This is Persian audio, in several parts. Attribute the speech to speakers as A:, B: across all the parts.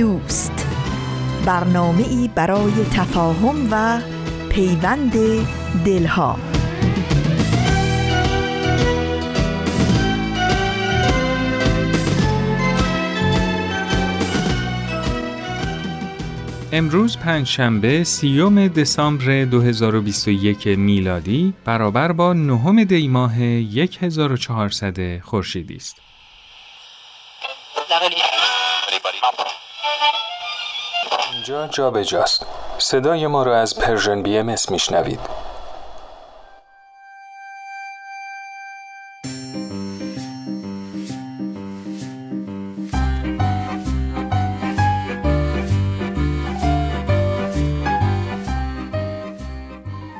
A: دوست برنامه ای برای تفاهم و پیوند دلها
B: امروز پنجشنبه سیوم دسامبر 2021 میلادی برابر با نهم دی ماه 1400 خورشیدی است.
C: جا به جاست. صدای ما را از Persian BMS میشنوید.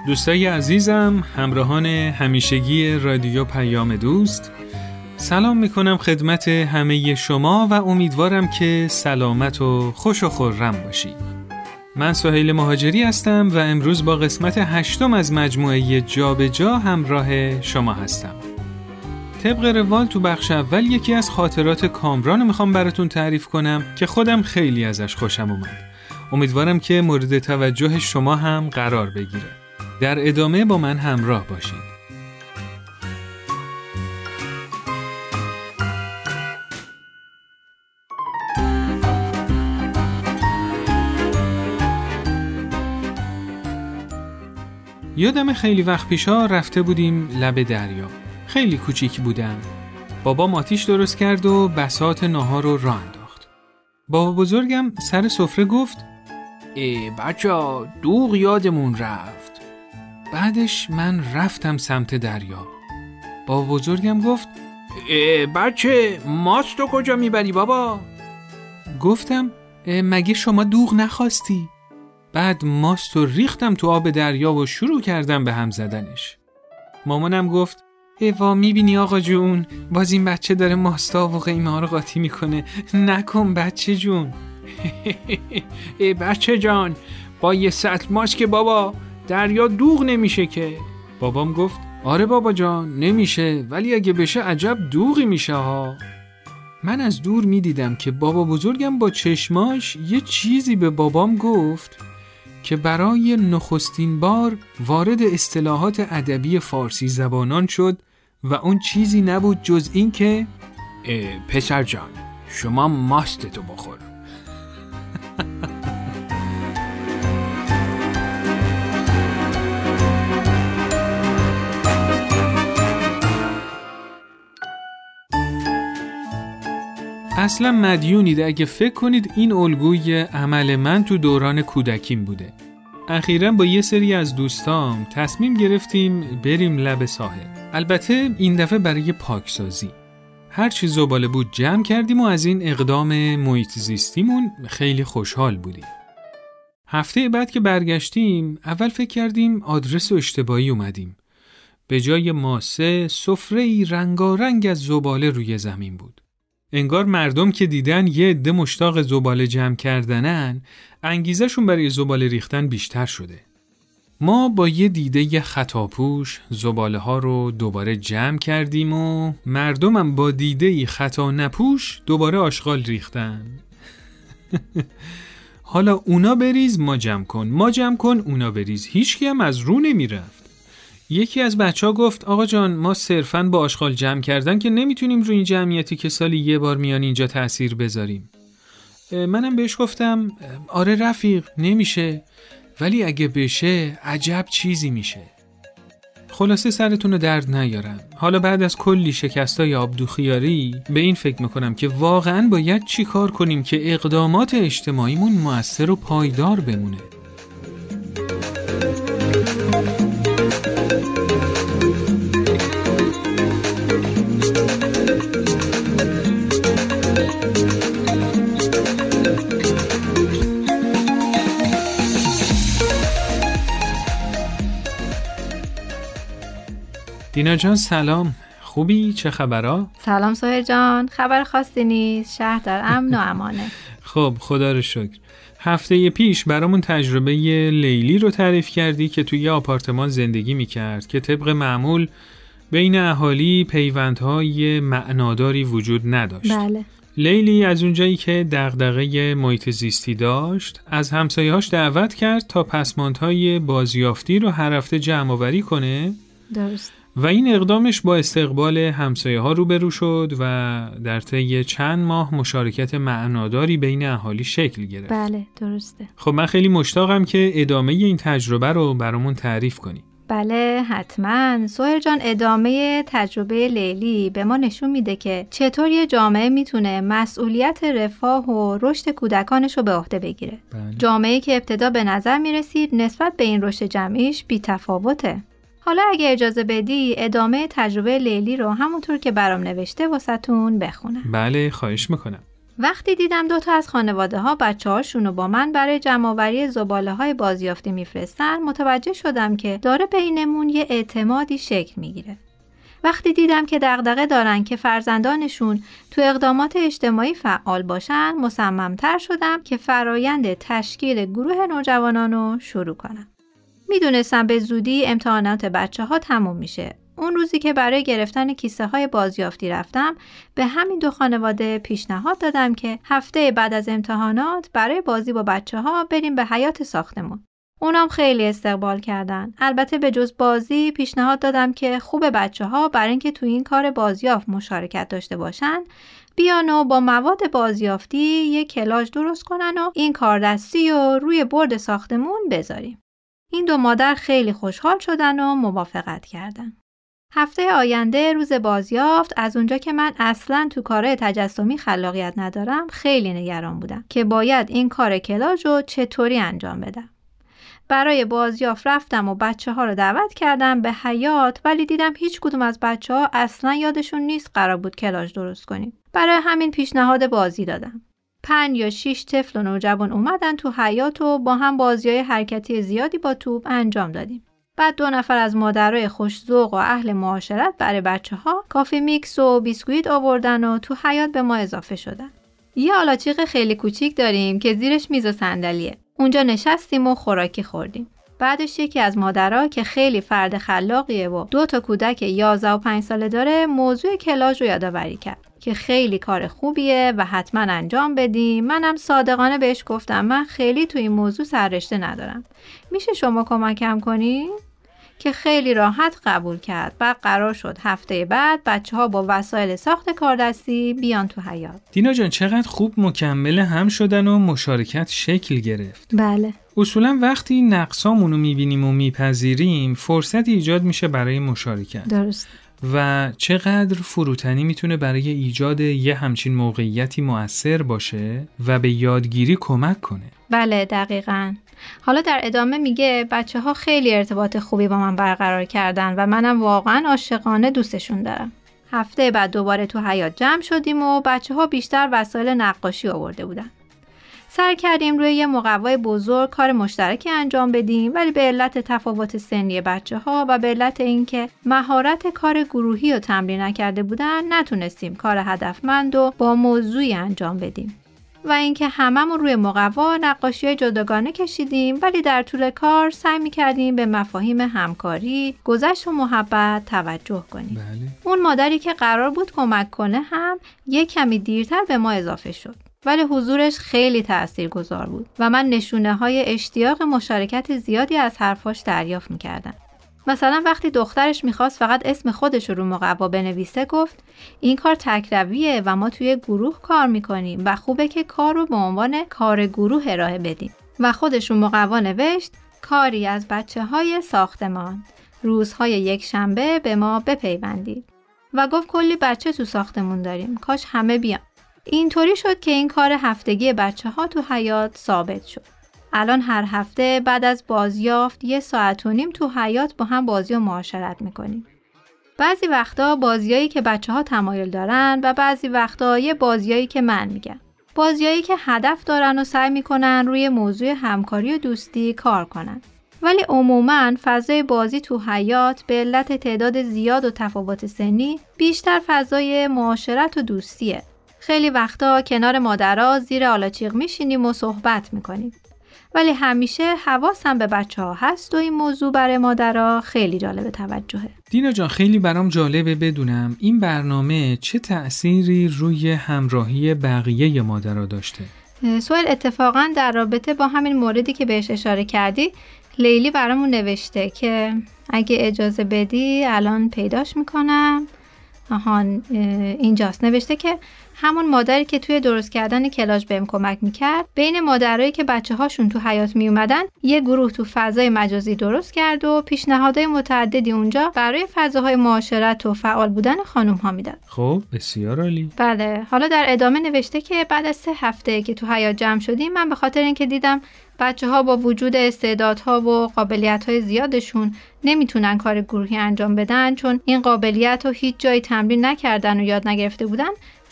B: دوستای عزیزم همراهان همیشگی رادیو پیام دوست سلام می‌کنم خدمت همه شما و امیدوارم که سلامت و خوش و خرم باشید. من سهیل مهاجری هستم و امروز با قسمت هشتم از مجموعه جابجا جا همراه شما هستم. طبق روال تو بخش اول یکی از خاطرات کامران می‌خوام براتون تعریف کنم که خودم خیلی ازش خوشم اومد. امیدوارم که مورد توجه شما هم قرار بگیره. در ادامه با من همراه باشید. یادم خیلی وقت پیشا رفته بودیم لب دریا. خیلی کوچیک بودم. بابا ماتیش درست کرد و بسات ناهار رو راه انداخت. بابا بزرگم سر سفره گفت ای بچه دوغ یادمون رفت. بعدش من رفتم سمت دریا. بابا بزرگم گفت ای بچه ماستو کجا می‌بری بابا؟ گفتم مگه شما دوغ نخواستی؟ بعد ماست و ریختم تو آب دریا و شروع کردم به هم زدنش. مامانم گفت ایوا می‌بینی آقا جون باز این بچه داره ماستا و قیمه ها رو قاطی می‌کنه. نکن بچه جون. ای بچه جان با یه سطل ماست که بابا دریا دوغ نمیشه که. بابام گفت آره بابا جان نمیشه ولی اگه بشه عجب دوغی میشه ها. من از دور می‌دیدم که بابا بزرگم با چشماش یه چیزی به بابام گفت. که برای نخستین بار وارد اصطلاحات ادبی فارسی زبانان شد و اون چیزی نبود جز این که پسر جان شما ماستتو بخور. اصلا مدیونید اگه فکر کنید این الگوی عمل من تو دوران کودکیم بوده. اخیرا با یه سری از دوستام تصمیم گرفتیم بریم لب ساحل. البته این دفعه برای پاکسازی. هر چی زباله بود جمع کردیم و از این اقدام محیط زیستیمون خیلی خوشحال بودیم. هفته بعد که برگشتیم اول فکر کردیم آدرس اشتباهی اومدیم. به جای ماسه سفره ای رنگارنگ از زباله روی زمین بود. انگار مردم که دیدن یه عده مشتاق زباله جمع کردنن انگیزشون برای زباله ریختن بیشتر شده. ما با یه دیده خطاپوش زباله ها رو دوباره جمع کردیم و مردمم با دیده خطا نپوش دوباره آشغال ریختن. حالا اونا بریز ما جمع کن ما جمع کن اونا بریز هیچکی هم از رو نمی‌رفت. یکی از بچه ها گفت آقا جان ما صرفا با آشغال جمع کردن که نمی‌تونیم روی این جمعیتی که سالی یه بار میان اینجا تاثیر بذاریم. منم بهش گفتم آره رفیق نمیشه ولی اگه بشه عجب چیزی میشه. خلاصه سرتون رو درد نیارم. حالا بعد از کلی شکستای آبدوخیاری به این فکر می‌کنم که واقعا باید چی کار کنیم که اقدامات اجتماعیمون موثر و پایدار بمونه. دینا جان سلام. خوبی؟ چه خبرها؟
D: سلام سوهر جان. خبر خاصی نیست. شهر در امن و امانه.
B: خب خدا رو شکر. هفته پیش برامون تجربه لیلی رو تعریف کردی که توی یه آپارتمان زندگی می‌کرد که طبق معمول بین اهالی پیوندهای معناداری وجود نداشت.
D: بله.
B: لیلی از اونجایی که دغدغه محیط زیستی داشت از همسایه‌هاش دعوت کرد تا پسماندهای بازیافتی رو هر هفته جمع آوری کنه.
D: درست.
B: و این اقدامش با استقبال همسایه ها روبرو شد و در طی چند ماه مشارکت معناداری بین اهالی شکل گرفت.
D: بله درسته.
B: خب من خیلی مشتاقم که ادامه این تجربه رو برامون تعریف کنی.
D: بله حتما سوهر جان ادامه تجربه لیلی به ما نشون میده که چطور یه جامعه می‌تونه مسئولیت رفاه و رشد کودکانش رو به عهده بگیره
B: بله.
D: جامعه که ابتدا به نظر می‌رسید نسبت به این رشد جمعیش بیتفاوته حالا اگه اجازه بدی ادامه تجربه لیلی رو همونطور که برام نوشته واسهتون بخونم
B: بله خواهش می‌کنم
D: وقتی دیدم دوتا از خانواده ها بچه هاشون رو با من برای جمعآوری زباله های بازیافتی میفرستن متوجه شدم که داره بینمون یه اعتمادی شکل می‌گیره. وقتی دیدم که دغدغه دارن که فرزندانشون تو اقدامات اجتماعی فعال باشن مصممتر شدم که فرایند تشکیل گروه نوجوانان رو شروع کنم. می‌دونستم به زودی امتحانات بچه ها تموم میشه. اون روزی که برای گرفتن کیسه های بازیافتی رفتم به همین دو خانواده پیشنهاد دادم که هفته بعد از امتحانات برای بازی با بچه ها بریم به حیات ساختمون. اونام خیلی استقبال کردن. البته به جز بازی پیشنهاد دادم که خوب بچه ها برای اینکه تو این کار بازیافت مشارکت داشته باشن بیان و با مواد بازیافتی یک کلاژ درست کنن و این کاردستی و روی برد ساختمون بذاریم. این دو مادر خیلی خوشحال شدن و موافقت کردن. هفته آینده روز بازیافت از اونجا که من اصلا تو کار تجسمی خلاقیت ندارم خیلی نگران بودم که باید این کار کلاژ رو چطوری انجام بدم. برای بازیافت رفتم و بچه ها رو دعوت کردم به حیات ولی دیدم هیچ کدوم از بچه ها اصلا یادشون نیست قرار بود کلاژ درست کنیم. برای همین پیشنهاد بازی دادم. پنج یا شیش طفل و نوجوان اومدن تو حیات و با هم بازی های حرکتی زیادی با توپ انجام دادیم. بعد دو نفر از مادرای خوشذوق و اهل معاشرت برای بچه ها coffee mix و بیسکویت آوردن و تو حیاط به ما اضافه شدن. یه آلاچیق خیلی کوچیک داریم که زیرش میز و صندلیه. اونجا نشستیم و خوراکی خوردیم. بعدش یکی از مادرها که خیلی فرد خلاقیه و دو تا کودک 11 و 5 ساله داره موضوع کلاژ رو یادآوری کرد که خیلی کار خوبیه و حتما انجام بدیم منم صادقانه بهش گفتم من خیلی تو این موضوع سررشته ندارم. میشه شما کمکم کنی؟ که خیلی راحت قبول کرد. و قرار شد هفته بعد بچه ها با وسایل ساخت کاردستی بیان تو حیات
B: دینا جان چقدر خوب مکمل هم شدن و مشارکت شکل گرفت.
D: بله.
B: اصولا وقتی نقصامونو می‌بینیم و میپذیریم فرصت ایجاد میشه برای مشارکت.
D: درست.
B: و چقدر فروتنی می‌تونه برای ایجاد یه همچین موقعیتی مؤثر باشه و به یادگیری کمک کنه؟
D: بله دقیقا. حالا در ادامه میگه بچه ها خیلی ارتباط خوبی با من برقرار کردن و منم واقعا عاشقانه دوستشون دارم. هفته بعد دوباره تو حیات جمع شدیم و بچه ها بیشتر وسایل نقاشی آورده بودن. سر کردیم روی یه مقوای بزرگ کار مشترکی انجام بدیم ولی به علت تفاوت سنی بچه ها و به علت اینکه مهارت کار گروهی رو تمرین نکرده بودن نتونستیم کار هدفمند و با موضوعی انجام بدیم و اینکه هممون روی مقوا نقاشی جداگانه کشیدیم ولی در طول کار سعی می کردیم به مفاهیم همکاری، گذشت و محبت توجه کنیم.
B: بله.
D: اون مادری که قرار بود کمک کنه هم یک کمی دیرتر به ما اضافه شد. ولی حضورش خیلی تأثیر گذار بود و من نشونه های اشتیاق مشارکت زیادی از حرفاش دریافت می‌کردم. مثلا وقتی دخترش می‌خواست فقط اسم خودش رو مقوا بنویسه گفت این کار تکرویه و ما توی گروه کار می‌کنیم و خوبه که کار رو به عنوان کار گروه ارائه بدیم. و خودش رو مقوا نوشت کاری از بچه های ساختمان. روزهای یک شنبه به ما بپیوندید. و گفت کلی بچه تو ساختمون داریم. کاش همه بیان. اینطوری شد که این کار هفتگی بچه ها تو حیات ثابت شد الان هر هفته بعد از بازیافت یه ساعت و نیم تو حیات با هم بازی و معاشرت می‌کنیم. بعضی وقتا بازیایی که بچه ها تمایل دارن و بعضی وقتا یه بازیایی که من میگم. بازیایی که هدف دارن و سعی می‌کنن روی موضوع همکاری و دوستی کار کنن. ولی عموما فضای بازی تو حیات به علت تعداد زیاد و تفاوت سنی بیشتر فضای معاشرت و دوستیه. خیلی وقتا کنار مادرها زیر آلاچیق میشینیم و صحبت می‌کنیم. ولی همیشه حواسم به بچه ها هست و این موضوع برای مادرها خیلی جالب توجهه.
B: دینا جان خیلی برام جالبه بدونم این برنامه چه تأثیری روی همراهی بقیه مادرها داشته؟
D: سوال اتفاقا در رابطه با همین موردی که بهش اشاره کردی لیلی برامون نوشته که اگه اجازه بدی الان پیداش می‌کنم آهان اینجاست نوشته که همون مادری که توی درست کردن کلاژ بهم کمک می‌کرد بین مادرایی که بچه هاشون تو حیات میومدن یه گروه تو فضای مجازی درست کرد و پیشنهادهای متعددی اونجا برای فضاهای معاشرت و فعال بودن خانم ها می‌داد.
B: خب بسیار عالی.
D: بله حالا در ادامه نوشته که بعد از سه هفته که تو حیات جمع شدیم من به خاطر اینکه دیدم بچه ها با وجود استعدادها و قابلیت های زیادشون نمی‌تونن کار گروهی انجام بدن چون این قابلیت رو هیچ جایی تمرین نکردن و یاد نگرفته بودن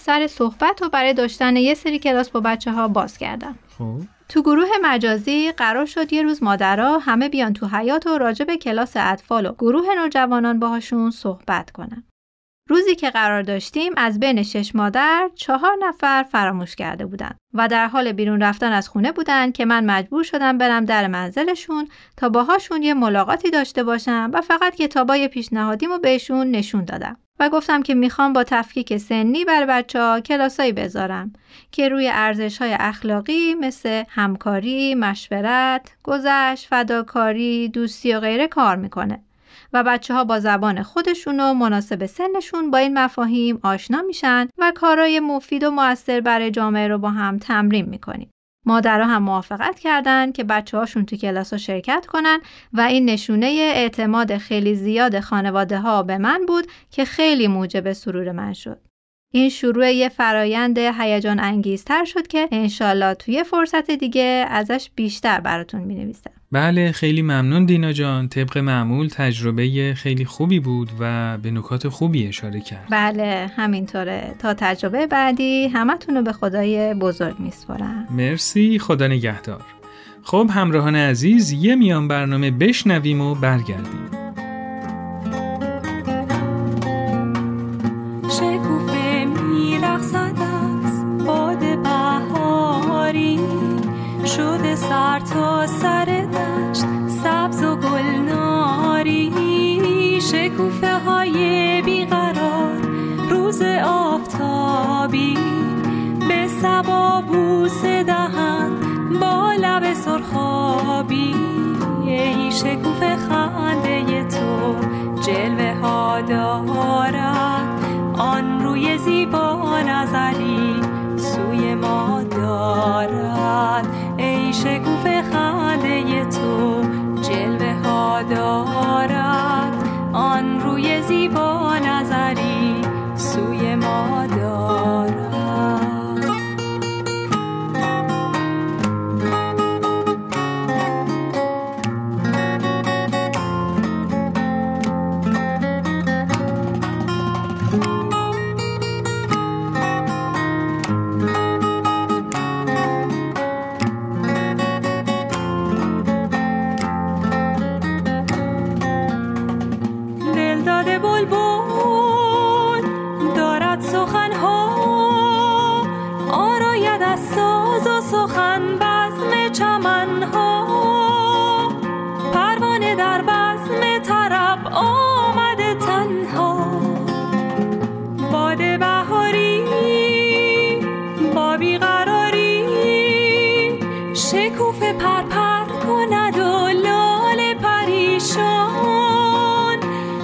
D: سر صحبت و برای داشتن یه سری کلاس با بچه ها باز کردم
B: خب
D: تو گروه مجازی قرار شد یه روز مادرها همه بیان تو حیات و راجع به کلاس اطفال و گروه نوجوانان باهاشون صحبت کنن. روزی که قرار داشتیم از بین شش مادر چهار نفر فراموش کرده بودن و در حال بیرون رفتن از خونه بودن که من مجبور شدم برم در منزلشون تا باهاشون یه ملاقاتی داشته باشم و فقط کتابای پیشنهادیمو بهشون نشون دادم. و گفتم که می‌خوام با تفکیک سنی بر بچه ها کلاسایی بذارم که روی ارزش های اخلاقی مثل همکاری، مشورت، گذشت، فداکاری، دوستی و غیره کار می‌کنه و بچه ها با زبان خودشون و مناسب سنشون با این مفاهیم آشنا میشن و کارای مفید و موثر برای جامعه رو با هم تمرین می‌کنیم. مادرها هم موافقت کردند که بچه هاشون تو کلاس ها شرکت کنن و این نشونه اعتماد خیلی زیاد خانواده ها به من بود که خیلی موجب سرور من شد. این شروع یه فرایند هیجان انگیزتر شد که انشالله توی فرصت دیگه ازش بیشتر براتون می نویسم.
B: بله خیلی ممنون دینا جان. طبق معمول تجربه خیلی خوبی بود و به نکات خوبی اشاره کرد.
D: بله همینطوره. تا تجربه بعدی همتون رو به خدای بزرگ میسپارم.
B: مرسی خدا نگهدار. خب همراهان عزیز یه میان برنامه بشنویم و برگردیم.
E: شکوفه میرخصد از باد بهاری. شده سر تا سر شکوفه خنده تو جلوه ها دارد. آن روی زیبا نظری سوی ما دارد. ای شکوف خنده تو جلوه ها دارد. چمن ها پروانه در بزم طرب آمده تنها. باد بهاری با بیقراری شکوف پرپر کند و لال پریشان.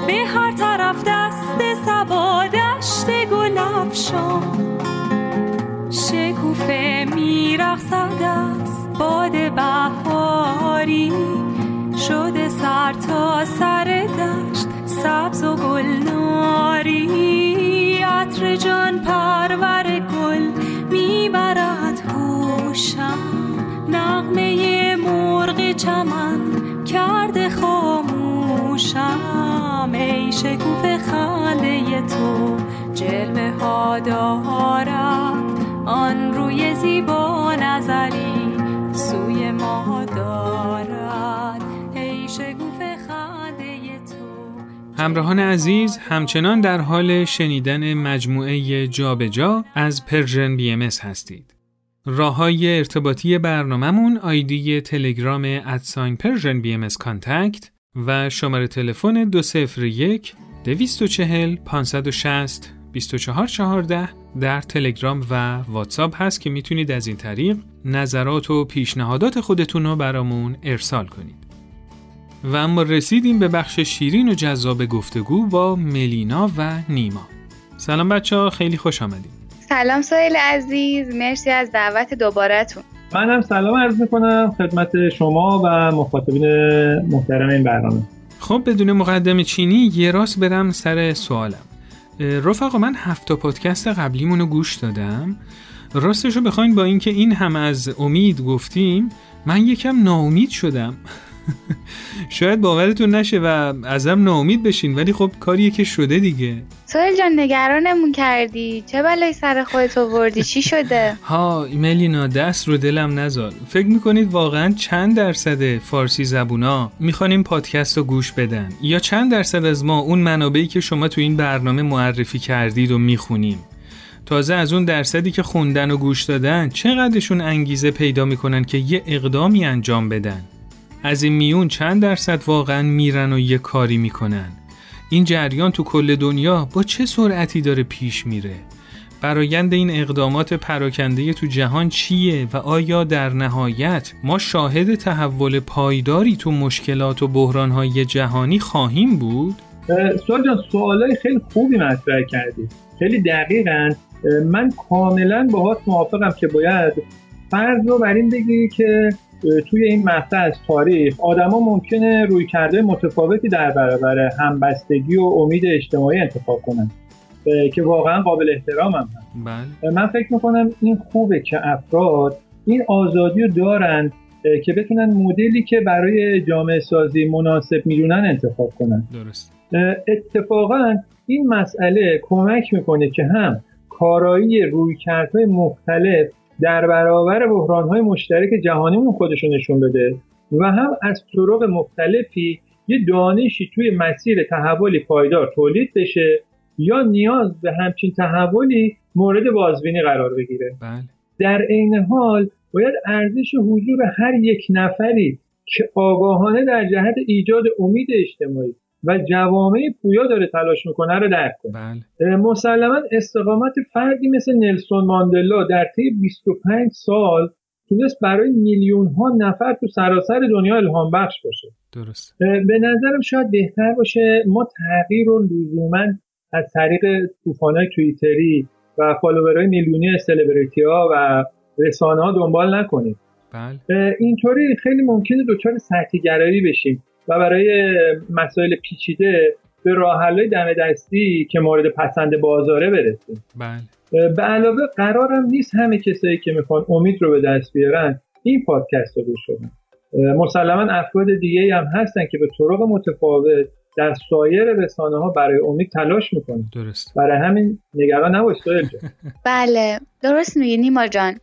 E: به هر طرف دست سبا دشت گل دارد آن روی زیبا نظری سوی ما دارد ای
B: همراهان عزیز همچنان در حال شنیدن مجموعه جابجا جا از Persian BM هستید. راه های ارتباطی برنامهمون آیدی تلگرام ات ساین Persian BM Contact و شماره تلفن 201 240 560 2414 در تلگرام و واتساپ هست که می‌تونید از این طریق نظرات و پیشنهادات خودتون رو برامون ارسال کنید. و اما رسیدیم به بخش شیرین و جذاب گفتگو با ملینا و نیما. سلام بچه ها خیلی خوش آمدید.
F: سلام سایل عزیز مرسی از دعوت دوبارهتون.
G: منم سلام عرض می‌کنم خدمت شما و مخاطبین محترم این برنامه.
B: خب بدون مقدم چینی یه راست برم سر سوالم. رفقا من هفت پادکست قبلیمون رو گوش دادم. راستش رو بخواین با اینکه این هم از امید گفتیم من یکم ناامید شدم. شاید باورتون نشه و ازم ناامید بشین ولی خب کاریه که شده دیگه.
F: سوهل جان نگرانمون کردی. چه بلای سر خودت آوردی؟ چی شده؟
B: ها ملینا دست رو دلم نزال فکر می‌کنید واقعا چند درصد فارسی زبونا می‌خوان این پادکست رو گوش بدن؟ یا چند درصد از ما اون منابعی که شما تو این برنامه معرفی کردید و می‌خونیم؟ تازه از اون درصدی که خوندن و گوش دادن چقدرشون انگیزه پیدا می‌کنن که یه اقدامی انجام بدن؟ از این میون چند درصد واقعا میرن و یه کاری می‌کنن. این جریان تو کل دنیا با چه سرعتی داره پیش میره؟ برایند این اقدامات پراکنده تو جهان چیه و آیا در نهایت ما شاهد تحول پایداری تو مشکلات و بحرانهای جهانی خواهیم بود؟
G: سوال جان سوالای خیلی خوبی مطرح کردی. خیلی دقیقا. من کاملا باهات موافقم که باید فرض رو بر این بگیری که توی این مقطع از تاریخ آدما ممکنه روی کرده متفاوتی در برابر همبستگی و امید اجتماعی انتخاب کنن. که واقعا قابل احترام هم هست.
B: بله.
G: من فکر می‌کنم این خوبه که افراد این آزادی رو دارن که بتونن مدلی که برای جامعه سازی مناسب می‌دونن انتخاب کنن.
B: درست.
G: اتفاقا این مسئله کمک می‌کنه که هم کارایی رویکردهای مختلف در برابر بحرانهای مشترک جهانیمون خودشون نشون بده و هم از طرق مختلفی یه دانشی توی مسیر تحولی پایدار تولید بشه یا نیاز به همچین تحولی مورد بازبینی قرار بگیره
B: بله.
G: در عین حال باید ارزش حضور هر یک نفری که آگاهانه در جهت ایجاد امید اجتماعی و جوامع پویا داره تلاش می‌کنه رو درک کنه.
B: بله.
G: مسلما استقامت فردی مثل نلسون ماندلا در طی 25 سال تونست برای میلیون ها نفر تو سراسر دنیا الهام بخش باشه.
B: درست.
G: به نظرم شاید بهتر باشه ما تغییر رو لزوما از طریق های توییتری و فالوورهای میلیونی سلبریتی ها و رسانه ها دنبال نکنیم.
B: بله.
G: اینطوری خیلی ممکنه دچار سطحی گرایی بشیم. و برای مسائل پیچیده به راه دم دستی که مورد پسند بازاره برسیم
B: بله.
G: به علاوه قرارم نیست همه کسایی که می‌خوان امید رو به دست بیارن این پادکست رو گوش بدن. مسلما افراد دیگه هم هستن که به طرق متفاوت در سایر رسانه ها برای امید تلاش می‌کنن.
B: درست
G: برای همین نگران نباش
F: بله. درست میگی نیما جان.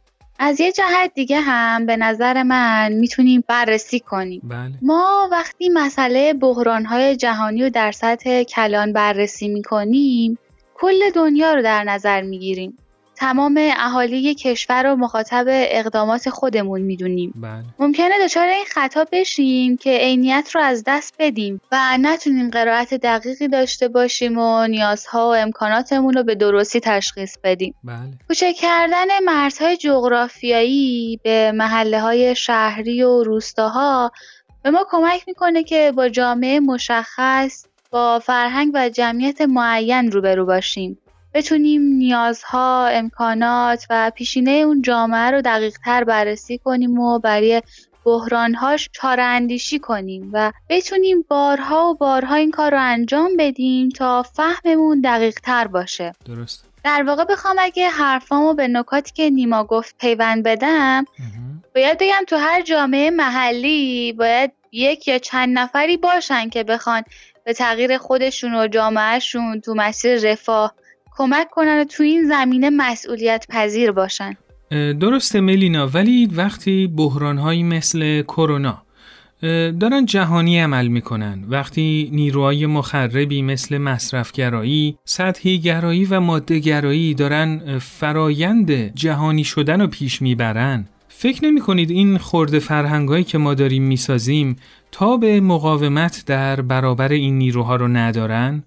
F: از یه جهت دیگه هم به نظر من می‌تونیم بررسی کنیم
B: بله.
F: ما وقتی مسئله بحرانهای جهانی رو در سطح کلان بررسی می‌کنیم کل دنیا رو در نظر می‌گیریم تمام اهالی کشور رو مخاطب اقدامات خودمون می‌دونیم
B: بله.
F: ممکنه دچار این خطا بشیم که عینیت رو از دست بدیم و نتونیم قرائت دقیقی داشته باشیم و نیازها و امکاناتمون رو به درستی تشخیص بدیم
B: بله.
F: کوچک کردن مرزهای جغرافیایی به محله های شهری و روستاها به ما کمک می‌کنه که با جامعه مشخص با فرهنگ و جمعیت معین روبرو باشیم بتونیم نیازها، امکانات و پیشینه اون جامعه رو دقیق تر بررسی کنیم و برای بحرانهاش چاره اندیشی کنیم و بتونیم بارها و بارها این کار رو انجام بدیم تا فهممون دقیق تر باشه.
B: درست.
F: در واقع بخوام اگه حرفامو به نکاتی که نیما گفت پیوند بدم باید بگم تو هر جامعه محلی باید یک یا چند نفری باشن که بخوان به تغییر خودشون و جامعهشون تو مسیر رفاه کمک کنن و تو این زمینه مسئولیت پذیر باشن
B: درسته ملینا ولی وقتی بحرانهایی مثل کرونا دارن جهانی عمل می‌کنن وقتی نیروهای مخربی مثل مصرفگرایی، سطحی گرایی و ماده گرایی دارن فرایند جهانی شدن رو پیش می‌برن فکر نمی کنید این خورده فرهنگایی که ما داریم می‌سازیم تا به مقاومت در برابر این نیروها رو ندارن؟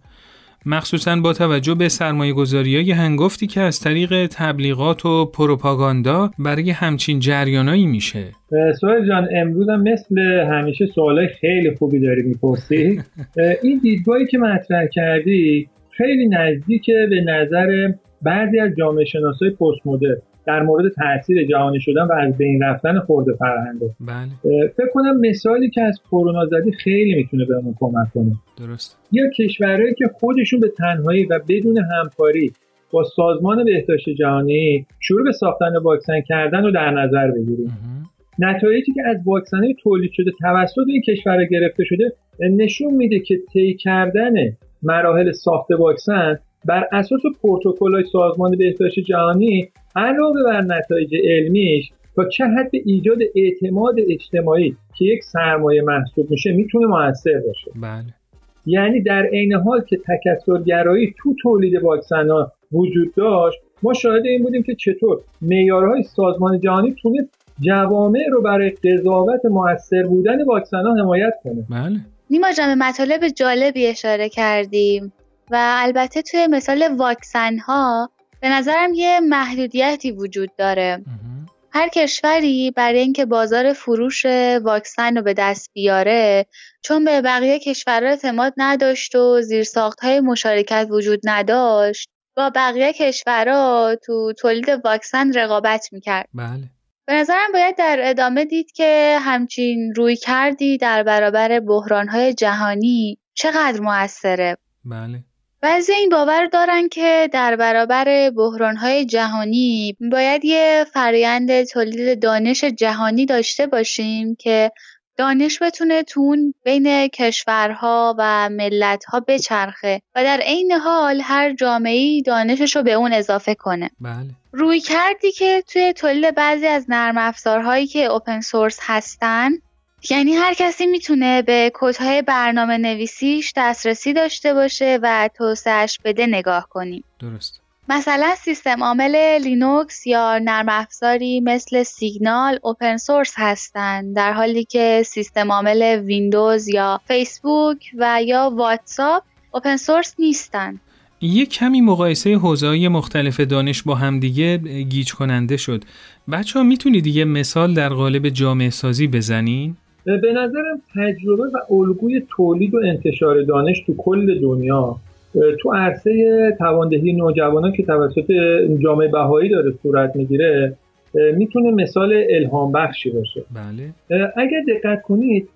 B: مخصوصا با توجه به سرمایه گذاری های هنگفتی که از طریق تبلیغات و پروپاگاندا برای همچین جریانایی میشه.
G: سوال جان امروز هم مثل همیشه سوالای خیلی خوبی داری می‌پرسی. این دیدگاهی که مطرح کردی خیلی نزدیکه به نظر بعضی از جامعه شناسای پست مدرن. در مورد تاثیر جهانی شدن و از بین رفتن خورده فرهنگا.
B: بله.
G: فکر کنم مثالی که از کرونا زدی خیلی می‌تونه بهمون کمک کنه.
B: درست.
G: یا کشورهایی که خودشون به تنهایی و بدون همکاری با سازمان بهداشت جهانی شروع به ساختن واکسن کردن رو در نظر بگیریم. نتایجی که از واکسن تولید شده توسط این کشورها گرفته شده نشون میده که طی کردن مراحل ساخت واکسن بر اساس پروتکل سازمان بهداشت جهانی علاوه بر نتایج علمیش تا چه حد ایجاد اعتماد اجتماعی که یک سرمایه محسوب میشه می‌تونه موثر باشه.
B: بله.
G: یعنی در عین حال که تکثرگرایی تو تولید واکسن ها وجود داشت ما شاهد این بودیم که چطور معیارهای سازمان جهانی تونست جوامع رو برای قضاوت موثر بودن واکسن ها حمایت کنه.
B: بله.
F: نیما جان مطالب جالبی اشاره کردیم. و البته توی مثال واکسن ها به نظرم یه محدودیتی وجود داره. هر کشوری برای اینکه بازار فروش واکسن رو به دست بیاره چون به بقیه کشورها اعتماد نداشت و های مشارکت وجود نداشت با بقیه کشورها تو تولید واکسن رقابت می‌کرد.
B: بله.
F: به نظرم باید در ادامه دید که همچین روی کردی در برابر بحرانهای جهانی چقدر موثره.
B: بله.
F: بعضی این باور دارن که در برابر بحرانهای جهانی باید یه فرایند تولید دانش جهانی داشته باشیم که دانش بتونه تون بین کشورها و ملتها بچرخه و در عین حال هر جامعه دانشش رو به اون اضافه کنه
B: بله.
F: روی کردی که توی تولید بعضی از نرم افزارهایی که open source هستن یعنی هر کسی می‌تونه به کدهای برنامه نویسیش دسترسی داشته باشه و توسعهش بده نگاه کنیم.
B: درست.
F: مثلا سیستم عامل لینوکس یا نرم افزاری مثل سیگنال open source هستند در حالی که سیستم عامل ویندوز یا فیسبوک و یا واتساپ اوپن سورس نیستن
B: یک کمی مقایسه حوزه‌های مختلف دانش با همدیگه گیج کننده شد. بچه ها می‌تونید یه مثال در قالب جامعه سازی بزنین؟
G: به نظرم تجربه و الگوی تولید و انتشار دانش تو کل دنیا تو عرصه تواندهی نوجوانان که توسط جامعه بهایی داره صورت می‌گیره می‌تونه مثال الهام بخشی باشه
B: بله.
G: اگر دقت کنید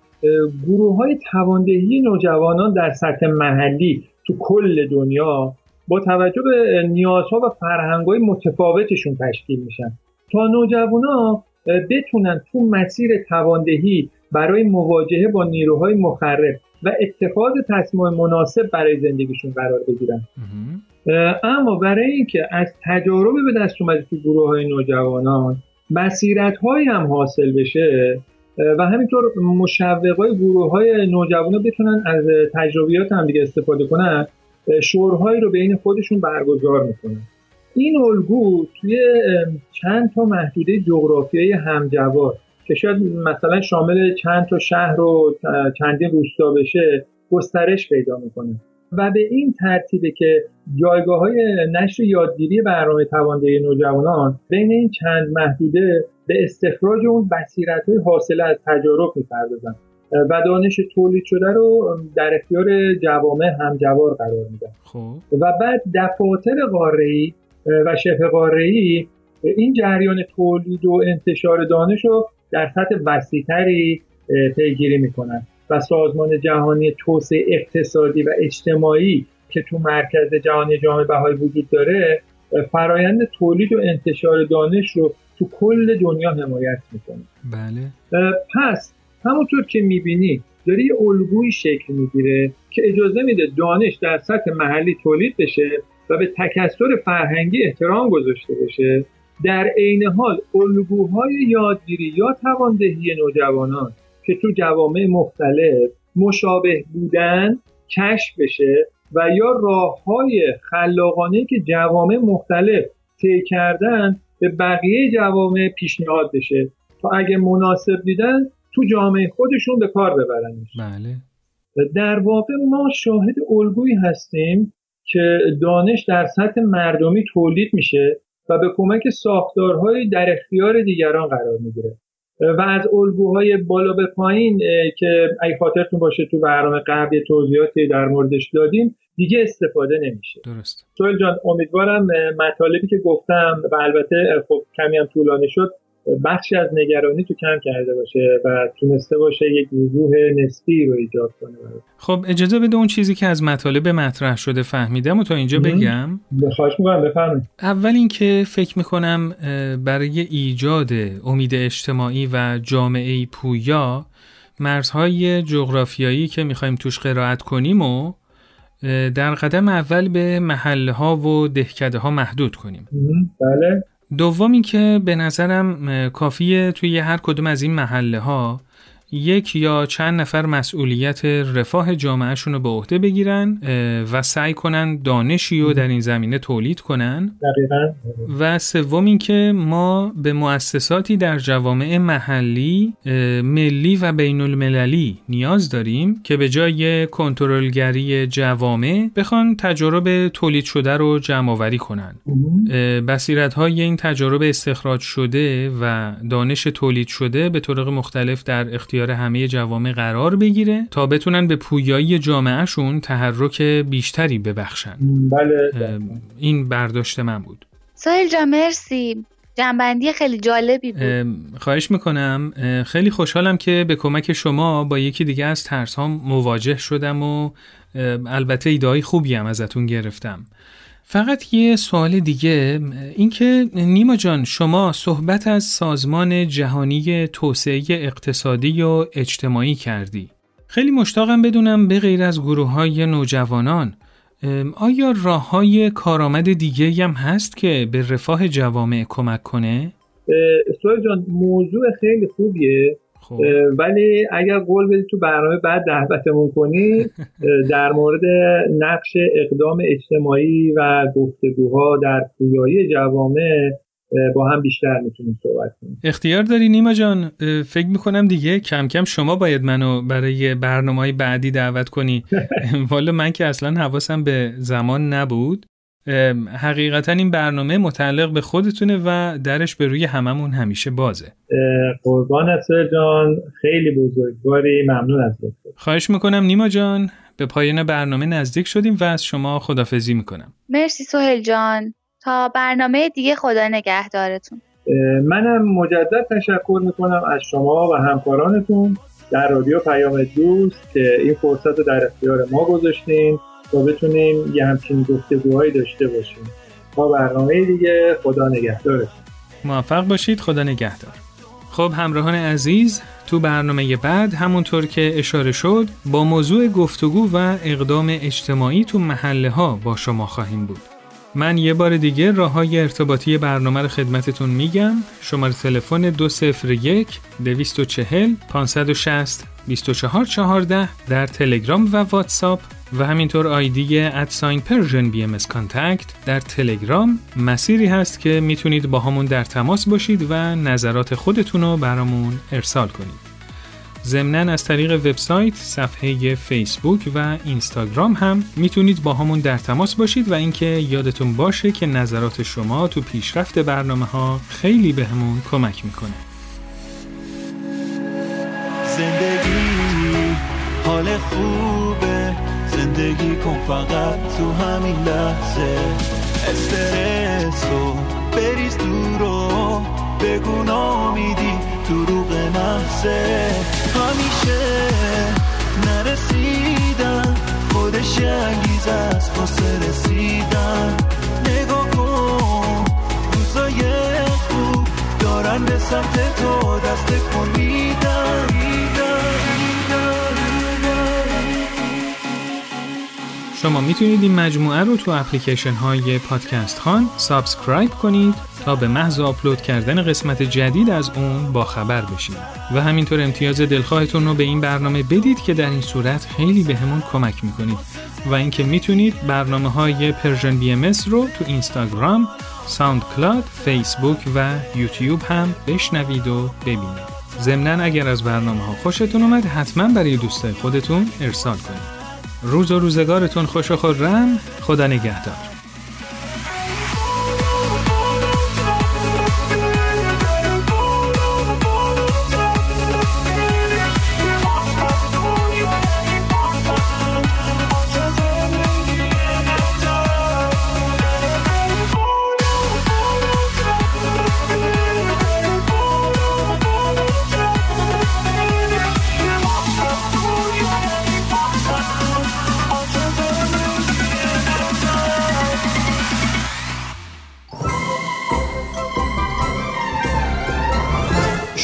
G: گروه های تواندهی نوجوانان در سطح محلی تو کل دنیا با توجه به نیازها و فرهنگهای متفاوتشون تشکیل میشن تا نوجوانا بتونن تو مسیر تواندهی برای مواجهه با نیروهای مخرب و اتخاذ تصمیم مناسب برای زندگیشون قرار بگیرن. اما برای اینکه از تجارب به دست اومده تو گروه های نوجوانان مسیرت های هم حاصل بشه و همینطور مشوق های گروه های نوجوانان بتونن از تجربیات هم دیگه استفاده کنن شورهایی رو بین خودشون برگزار می‌کنن. این الگو توی چند تا محدوده جغرافیایی همجوار. که شاید مثلا شامل چند تا شهر و چندین روستا بشه گسترش پیدا می‌کنه. و به این ترتیبه که جایگاه های نشر یادگیری برنامه تواندهی نوجوانان بین این چند محدوده به استخراج اون بصیرت های حاصله از تجارب می‌پردازن. و دانش تولید شده رو در اختیار جوامع همجوار قرار میدن.
B: خب.
G: و بعد دفاتر قاره و شبه قاره این جریان تولید و انتشار دانش رو در سطح وسیعتری پیگیری می‌کنن. و سازمان جهانی توسعه اقتصادی و اجتماعی که تو مرکز جهانی جامعه بهای وجود داره فرایند تولید و انتشار دانش رو تو کل دنیا حمایت می‌کنه.
B: بله.
G: پس همونطور که می‌بینی داره یه الگوی شکل می‌گیره که اجازه میده دانش در سطح محلی تولید بشه و به تکثر فرهنگی احترام گذاشته بشه. در عین حال الگوهای یادگیری یا تواندهی نوجوانان که تو جوامع مختلف مشابه بودن کشف بشه و یا راه های خلاقانه که جوامع مختلف طی کردن به بقیه جوامع پیشنهاد بشه تا اگه مناسب دیدن تو جامعه خودشون به کار ببرنش
B: بله.
G: در واقع ما شاهد الگویی هستیم که دانش در سطح مردمی تولید میشه و به کمک ساختارهایی در اختیار دیگران قرار می‌گیره. و از الگوهای بالا به پایین که اگه خاطرتون باشه تو برنامه قبل توضیحاتی در موردش دادیم دیگه استفاده نمیشه.
B: درست.
G: سویل جان امیدوارم مطالبی که گفتم و البته خب کمی هم طولانی شد بخشی از نگرانی تو کم کرده باشه و تونسته باشه یک وضوح نسبی رو ایجاد کنه
B: خب اجازه بده اون چیزی که از مطالب مطرح شده فهمیدم و تا اینجا بگم.
G: خواهش می‌کنم بفرمایید.
B: اول اینکه فکر می‌کنم برای ایجاد امید اجتماعی و جامعه پویا مرزهای جغرافیایی که می‌خوایم توش قرائت کنیم و در قدم اول به محله ها و دهکده ها محدود کنیم.
G: بله.
B: دوم اینکه به نظرم کافیه توی هر کدوم از این محله ها یک یا چند نفر مسئولیت رفاه جامعهشون رو به عهده بگیرن و سعی کنن دانشی رو در این زمینه تولید کنن. و سوم اینکه ما به مؤسساتی در جوامع محلی ملی و بین المللی نیاز داریم که به جای کنترلگری جوامع بخوان تجارب تولید شده رو جمع آوری کنن بصیرت های این تجارب استخراج شده و دانش تولید شده به طرق مختلف در اختیار همه جوامع قرار بگیره تا بتونن به پویایی جامعهشون تحرک بیشتری ببخشن.
G: بله.
B: این برداشت من بود.
F: سایل جا مرسی. جنبندی خیلی جالبی بود.
B: خواهش می‌کنم. خیلی خوشحالم که به کمک شما با یکی دیگه از ترس ها مواجه شدم و البته ایده خوبی هم ازتون گرفتم. فقط یه سوال دیگه. اینکه نیما جان شما صحبت از سازمان جهانی توسعه اقتصادی و اجتماعی کردی. خیلی مشتاقم بدونم به غیر از گروه های نوجوانان آیا راه های کارآمد دیگه هم هست که به رفاه جوامع کمک کنه؟
G: سوال جان موضوع خیلی خوبیه. خب. ولی اگر قول بدید تو برنامه بعد دعوتمون کنی در مورد نقش اقدام اجتماعی و گفتگوها در پویایی جوامع با هم بیشتر می‌تونیم صحبت کنیم.
B: اختیار داری نیما جان؟ فکر می‌کنم دیگه کم کم شما باید منو برای برنامه های بعدی دعوت کنی. والا من که اصلا حواسم به زمان نبود. حقیقتا این برنامه متعلق به خودتونه و درش به روی هممون همیشه بازه.
G: قربان جان. خیلی بزرگواری. ممنون از
B: خواهش می‌کنم نیما جان. به پایان برنامه نزدیک شدیم و از شما خدافزی می‌کنم.
F: مرسی سهل جان. تا برنامه دیگه خدا نگهدارتون.
G: منم مجدد تشکر می‌کنم از شما و همکارانتون. در رادیو پیام دوست که این فرصت رو در اختیار ما گذاشتین. تا بتونیم یه همچین گفتگوهایی داشته باشیم. تا برنامه دیگه خدا نگهدارتون
B: موفق باشید خدا نگهدار. خب همراهان عزیز تو برنامه بعد همونطور که اشاره شد با موضوع گفتگو و اقدام اجتماعی تو محله ها با شما خواهیم بود. من یه بار دیگه راه های ارتباطی برنامه رو خدمتتون میگم. شماره تلفن 201 240 560 2414 در تلگرام و واتساپ. و همینطور آیدی ات ساین Persian BM Contact در تلگرام مسیری هست که می‌تونید با همون در تماس باشید و نظرات خودتون رو برامون ارسال کنید. ضمنا از طریق وبسایت، صفحه فیسبوک و اینستاگرام هم می‌تونید با همون در تماس باشید و اینکه یادتون باشه که نظرات شما تو پیشرفت برنامه ها خیلی بهمون به کمک می‌کنه.
H: زندگی حال خوبه زندگی کن فقط تو همین لحظه. استرس رو بریز دور و بگو ناامیدی دروغ محضه. همیشه نرسیدن خودش انگیزه‌ست واسه رسیدن نگاه کن روزای خوب دارن به سمت تو دست تکون میدن
B: شما می‌تونید این مجموعه رو تو اپلیکیشن های پادکست‌خوان subscribe کنید تا به محض آپلود کردن قسمت جدید از اون با خبر بشید و همینطور امتیاز دلخواهتون رو به این برنامه بدید که در این صورت خیلی بهمون کمک می‌کنید و اینکه می‌تونید برنامه های Persian BM رو تو اینستاگرام، ساوند کلاد، فیسبوک و یوتیوب هم بشنوید و ببینید. ضمنا اگر از برنامه ها خوشتون اومد حتما برای دوستای خودتون ارسال کنید. روز و روزگارتون خوش و خرم خدا نگهدار.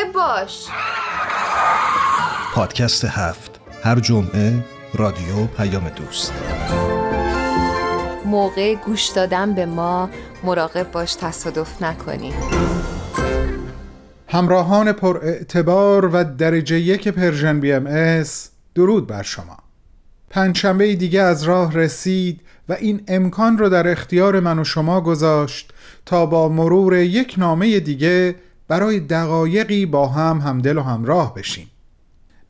I: مراقب باش.
J: پادکست هفت. هر جمعه رادیو پیام دوست.
I: موقع گوش دادن به ما مراقب باش تصادف نکنی.
K: همراهان پر اعتبار و درجه یک Persian BMS درود بر شما. پنجشنبه دیگه از راه رسید و این امکان رو در اختیار من و شما گذاشت تا با مرور یک نامه دیگه برای دقایقی با هم همدل و همراه بشیم.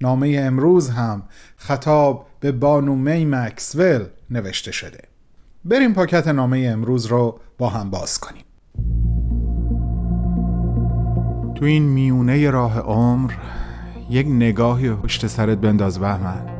K: نامه امروز هم خطاب به بانو می مکسول نوشته شده. بریم پاکت نامه امروز رو با هم باز کنیم. تو این میونه راه عمر یک نگاهی پشت سرت بنداز بهمن.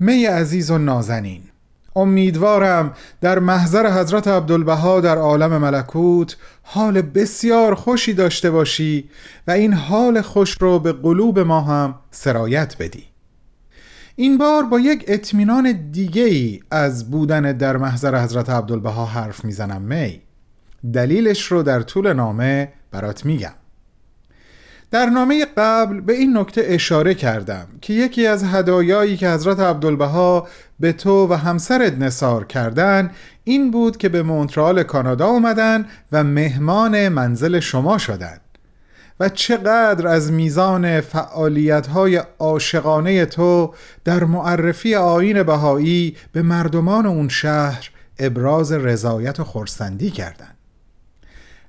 K: می عزیز و نازنین امیدوارم در محضر حضرت عبدالبها در عالم ملکوت حال بسیار خوشی داشته باشی و این حال خوش رو به قلوب ما هم سرایت بدی. این بار با یک اطمینان دیگه ای از بودن در محضر حضرت عبدالبها حرف می‌زنم می. دلیلش رو در طول نامه برات میگم. در نامه قبل به این نکته اشاره کردم که یکی از هدایایی که حضرت عبدالبها به تو و همسرت نصار کردن این بود که به مونترال کانادا آمدن و مهمان منزل شما شدند و چقدر از میزان فعالیت های عاشقانه تو در معرفی آین بهایی به مردمان اون شهر ابراز رضایت و خورسندی کردند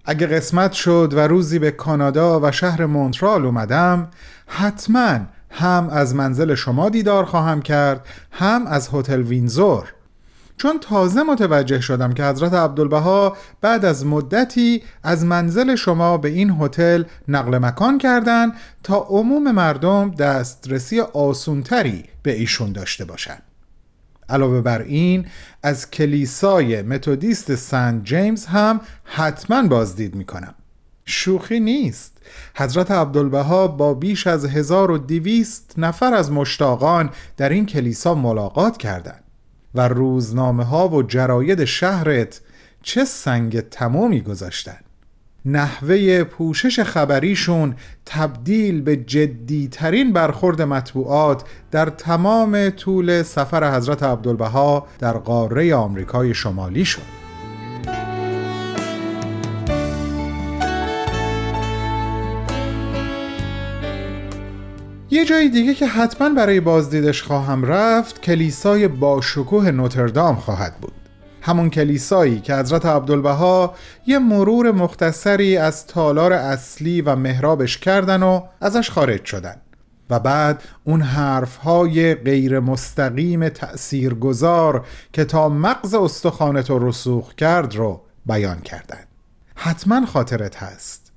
K: اگه قسمت شد و روزی به کانادا و شهر مونترال اومدم حتما هم از منزل شما دیدار خواهم کرد هم از هتل وینزور چون تازه متوجه شدم که حضرت عبدالبها بعد از مدتی از منزل شما به این هتل نقل مکان کردند تا عموم مردم دسترسی آسونتری به ایشون داشته باشند. علاوه بر این از کلیسای متودیست سنت جیمز هم حتما بازدید می‌کنم. شوخی نیست. حضرت عبدالبها با بیش از 1200 نفر از مشتاقان در این کلیسا ملاقات کردند و روزنامه ها و جراید شهرت چه سنگ تمامی گذاشتند. نحوه پوشش خبریشون تبدیل به جدیترین برخورد مطبوعات در تمام طول سفر حضرت عبدالبها در قاره آمریکای شمالی شد. یه جای دیگه که حتما برای بازدیدش خواهم رفت کلیسای باشکوه نوتردام خواهد بود. همون کلیسایی که حضرت عبدالبها یه مرور مختصری از تالار اصلی و محرابش کردن و ازش خارج شدن. و بعد اون حرفهای غیر مستقیم تأثیرگذار که تا مغز استخوانت رو رسوخ کرد رو بیان کردن. حتما خاطرت هست.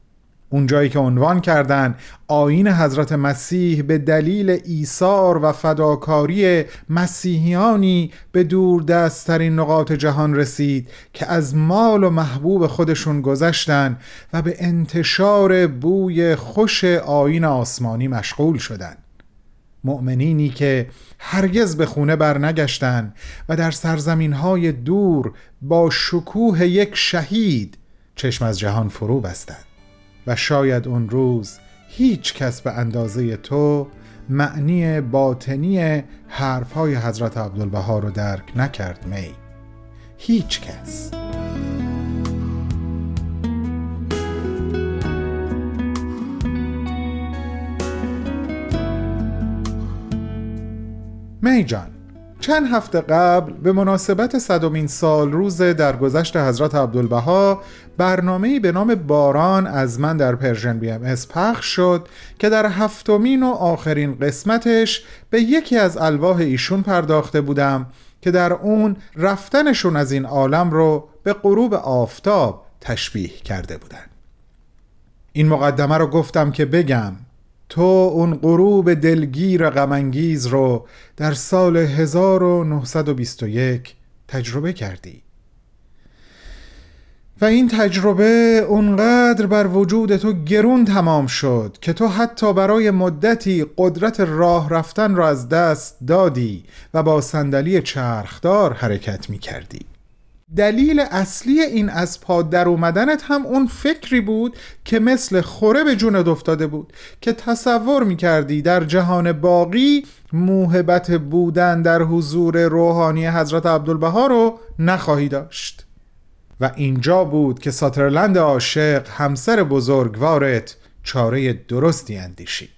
K: اونجایی که عنوان کردن آین حضرت مسیح به دلیل ایثار و فداکاری مسیحیانی به دور دستترین نقاط جهان رسید که از مال و محبوب خودشون گذشتن و به انتشار بوی خوش آین آسمانی مشغول شدند. مؤمنینی که هرگز به خونه برنگشتن و در سرزمین های دور با شکوه یک شهید چشم از جهان فرو بستند و شاید اون روز هیچ کس به اندازه تو معنی باطنی حرفهای حضرت عبدالبها رو درک نکرد می. هیچ کس. می جان چند هفته قبل به مناسبت صدومین سال روز درگذشت حضرت عبدالبهاء برنامه‌ای به نام باران از من در Persian BMS پخش شد که در هفتمین و آخرین قسمتش به یکی از الواح ایشون پرداخته بودم که در اون رفتنشون از این عالم رو به غروب آفتاب تشبیه کرده بودن. این مقدمه رو گفتم که بگم تو اون غروب دلگیر غمانگیز رو در سال 1921 تجربه کردی. و این تجربه اونقدر بر وجود تو گرون تمام شد که تو حتی برای مدتی قدرت راه رفتن را از دست دادی و با صندلی چرخدار حرکت می کردی دلیل اصلی این از پا در اومدنت هم اون فکری بود که مثل خوره به جونت افتاده بود که تصور می کردی در جهان باقی موهبت بودن در حضور روحانی حضرت عبدالبها رو نخواهی داشت. و اینجا بود که ساترلند عاشق همسر بزرگوارت چاره درستی اندیشید.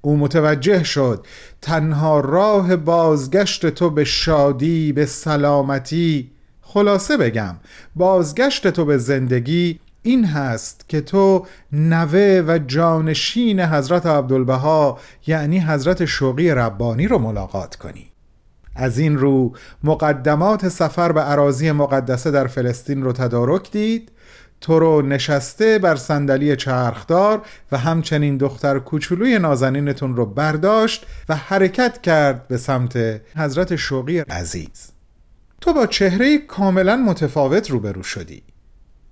K: او متوجه شد تنها راه بازگشت تو به شادی به سلامتی خلاصه بگم بازگشت تو به زندگی این هست که تو نوه و جانشین حضرت عبدالبها یعنی حضرت شوقی ربانی رو ملاقات کنی. از این رو مقدمات سفر به عراضی مقدسه در فلسطین رو تدارک دید. تو رو نشسته بر صندلی چرخدار و همچنین دختر کوچولوی نازنینتون رو برداشت و حرکت کرد به سمت حضرت شوقی عزیز. تو با چهره کاملا متفاوت روبرو شدی.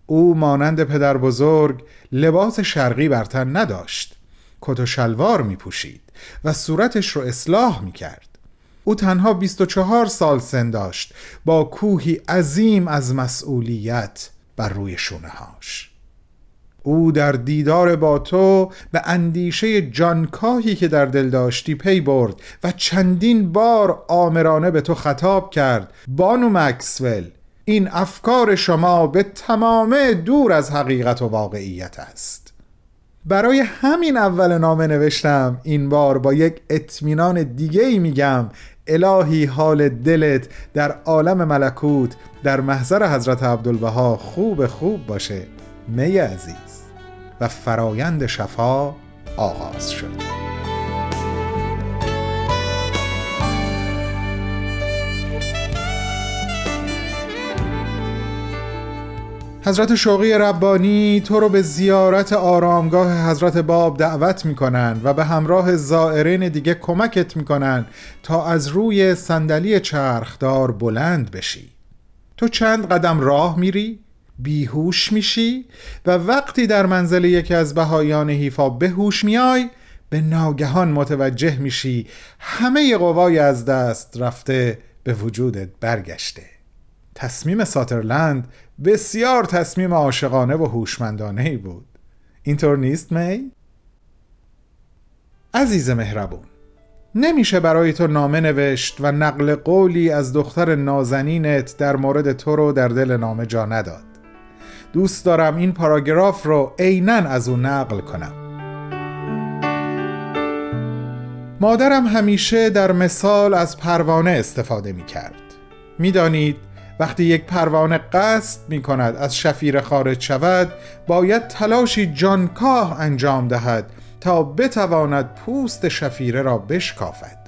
K: او مانند پدر بزرگ لباس شرقی بر تن نداشت. کت و شلوار می پوشید و صورتش رو اصلاح می کرد او تنها 24 سال سن داشت با کوهی عظیم از مسئولیت بر روی شونه هاش. او در دیدار با تو به اندیشه جانکاهی که در دل داشتی پی برد و چندین بار آمرانه به تو خطاب کرد. بانو مکسول این افکار شما به تمامه دور از حقیقت و واقعیت است. برای همین اول نامه نوشتم این بار با یک اطمینان دیگه ای میگم. الهی حال دلت در عالم ملکوت در محضر حضرت عبدالبها خوب خوب باشه. می عزیز. و فرایند شفا آغاز شد. حضرت شوقی ربانی تو رو به زیارت آرامگاه حضرت باب دعوت می‌کنن و به همراه زائرین دیگه کمکت می‌کنن تا از روی صندلی چرخدار بلند بشی. تو چند قدم راه میری بیهوش میشی و وقتی در منزل یکی از بهایان حیفا بهوش میای به ناگهان متوجه میشی همه قوای از دست رفته به وجودت برگشته. تصمیم ساترلند بسیار تصمیم عاشقانه و هوشمندانه ای بود. اینطور نیست می؟ عزیز مهربون نمیشه برای تو نامه نوشت و نقل قولی از دختر نازنینت در مورد تو رو در دل نامه جا نداد. دوست دارم این پاراگراف رو عینا از او نقل کنم. مادرم همیشه در مثال از پروانه استفاده می کرد می‌دانید وقتی یک پروانه قصد می کند از شفیر خارج شود باید تلاشی جانکاه انجام دهد تا بتواند پوست شفیره را بشکافد.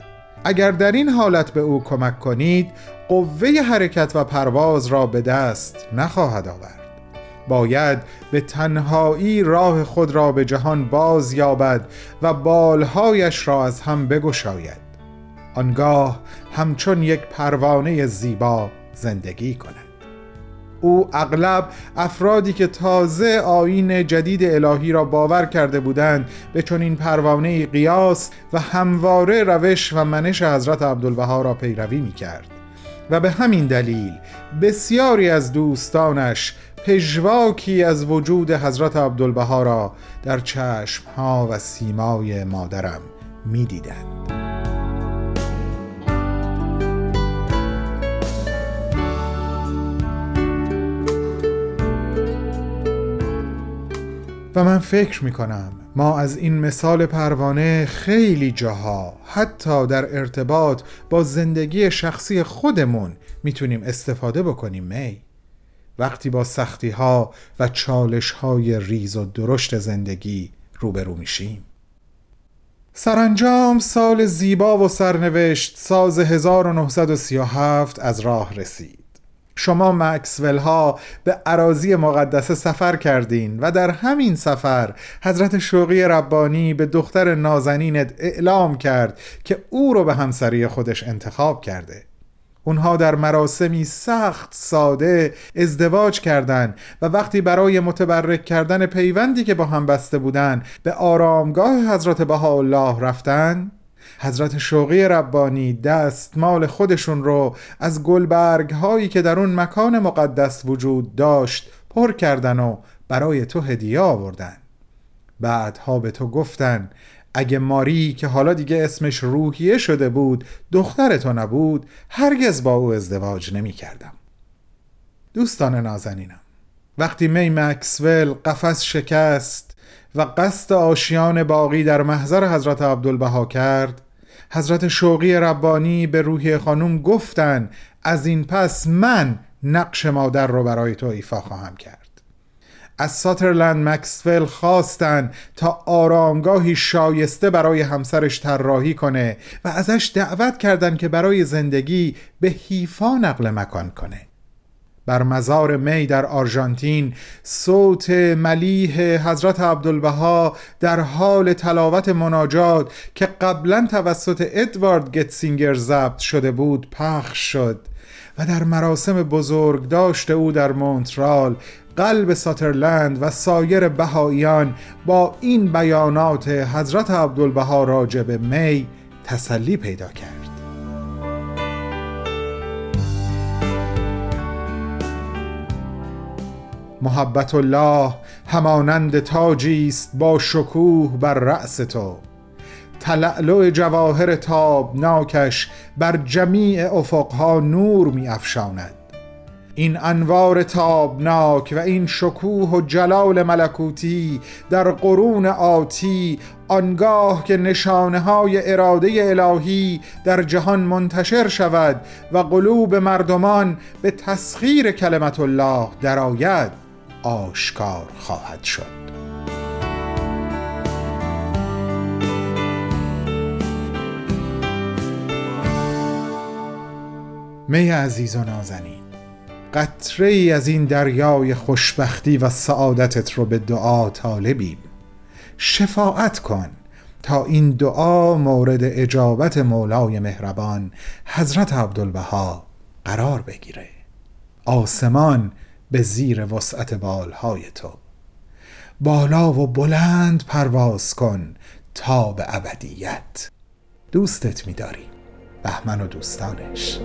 K: اگر در این حالت به او کمک کنید قوه حرکت و پرواز را به دست نخواهد آورد. باید به تنهایی راه خود را به جهان باز یابد و بالهایش را از هم بگشاید. آنگاه همچون یک پروانه زیبا زندگی کند او اغلب افرادی که تازه آین جدید الهی را باور کرده بودند به چنین پروانه قیاس و همواره روش و منش حضرت عبدالبها را پیروی می کرد و به همین دلیل بسیاری از دوستانش پژواکی از وجود حضرت عبدالبها را در چشمها و سیمای مادرم می دیدند. و من فکر می کنم ما از این مثال پروانه خیلی جاها حتی در ارتباط با زندگی شخصی خودمون می‌تونیم استفاده بکنیم می؟ وقتی با سختی ها و چالش های ریز و درشت زندگی روبرو میشیم. سرانجام سال زیبا و سرنوشت ساز 1937 از راه رسید. شما مکسول ها به عراضی مقدسه سفر کردین و در همین سفر حضرت شوقی ربانی به دختر نازنینت اعلام کرد که او رو به همسری خودش انتخاب کرده. اونها در مراسمی سخت ساده ازدواج کردند و وقتی برای متبرک کردن پیوندی که با هم بسته بودند به آرامگاه حضرت بهاءالله رفتن حضرت شوقی ربانی دستمال خودشون رو از گلبرگ هایی که در اون مکان مقدس وجود داشت پر کردن و برای تو هدیه آوردن. بعدها به تو گفتن اگه ماری که حالا دیگه اسمش روحیه شده بود دختر تو نبود هرگز با او ازدواج نمی کردم دوستان نازنینم وقتی می مکسول قفس شکست و قصد آشیان باقی در محضر حضرت عبدالبها کرد حضرت شوقی ربانی به روحی خانوم گفتن از این پس من نقش مادر رو برای تو ایفا خواهم کرد. از ساترلند مکسفل خواستن تا آرامگاهی شایسته برای همسرش طراحی کنه و ازش دعوت کردند که برای زندگی به حیفا نقل مکان کنه. بر مزار می در آرژانتین. صوت ملیح حضرت عبدالبها در حال تلاوت مناجات که قبلا توسط ادوارد گتسینگر ضبط شده بود پخش شد و در مراسم بزرگ داشت او در مونترال قلب ساترلند و سایر بهاییان با این بیانات حضرت عبدالبها راجب می تسلی پیدا کرد. محبت الله همانند تاجی است با شکوه بر رأس تو. تلعلع جواهر تابناکش بر جمیع افقها نور می افشاند. این انوار تابناک و این شکوه و جلال ملکوتی در قرون آتی آنگاه که نشانه های اراده الهی در جهان منتشر شود و قلوب مردمان به تسخیر کلمت الله درآید. آشکار خواهد شد. می عزیز و نازنین قطره ای از این دریای خوشبختی و سعادتت رو به دعا طالبیم. شفاعت کن تا این دعا مورد اجابت مولای مهربان حضرت عبدالبها قرار بگیره. آسمان به زیر وسعت بالهای تو. بالا و بلند پرواز کن تا به ابدیت. دوستت می‌داریم بهمن و دوستانش.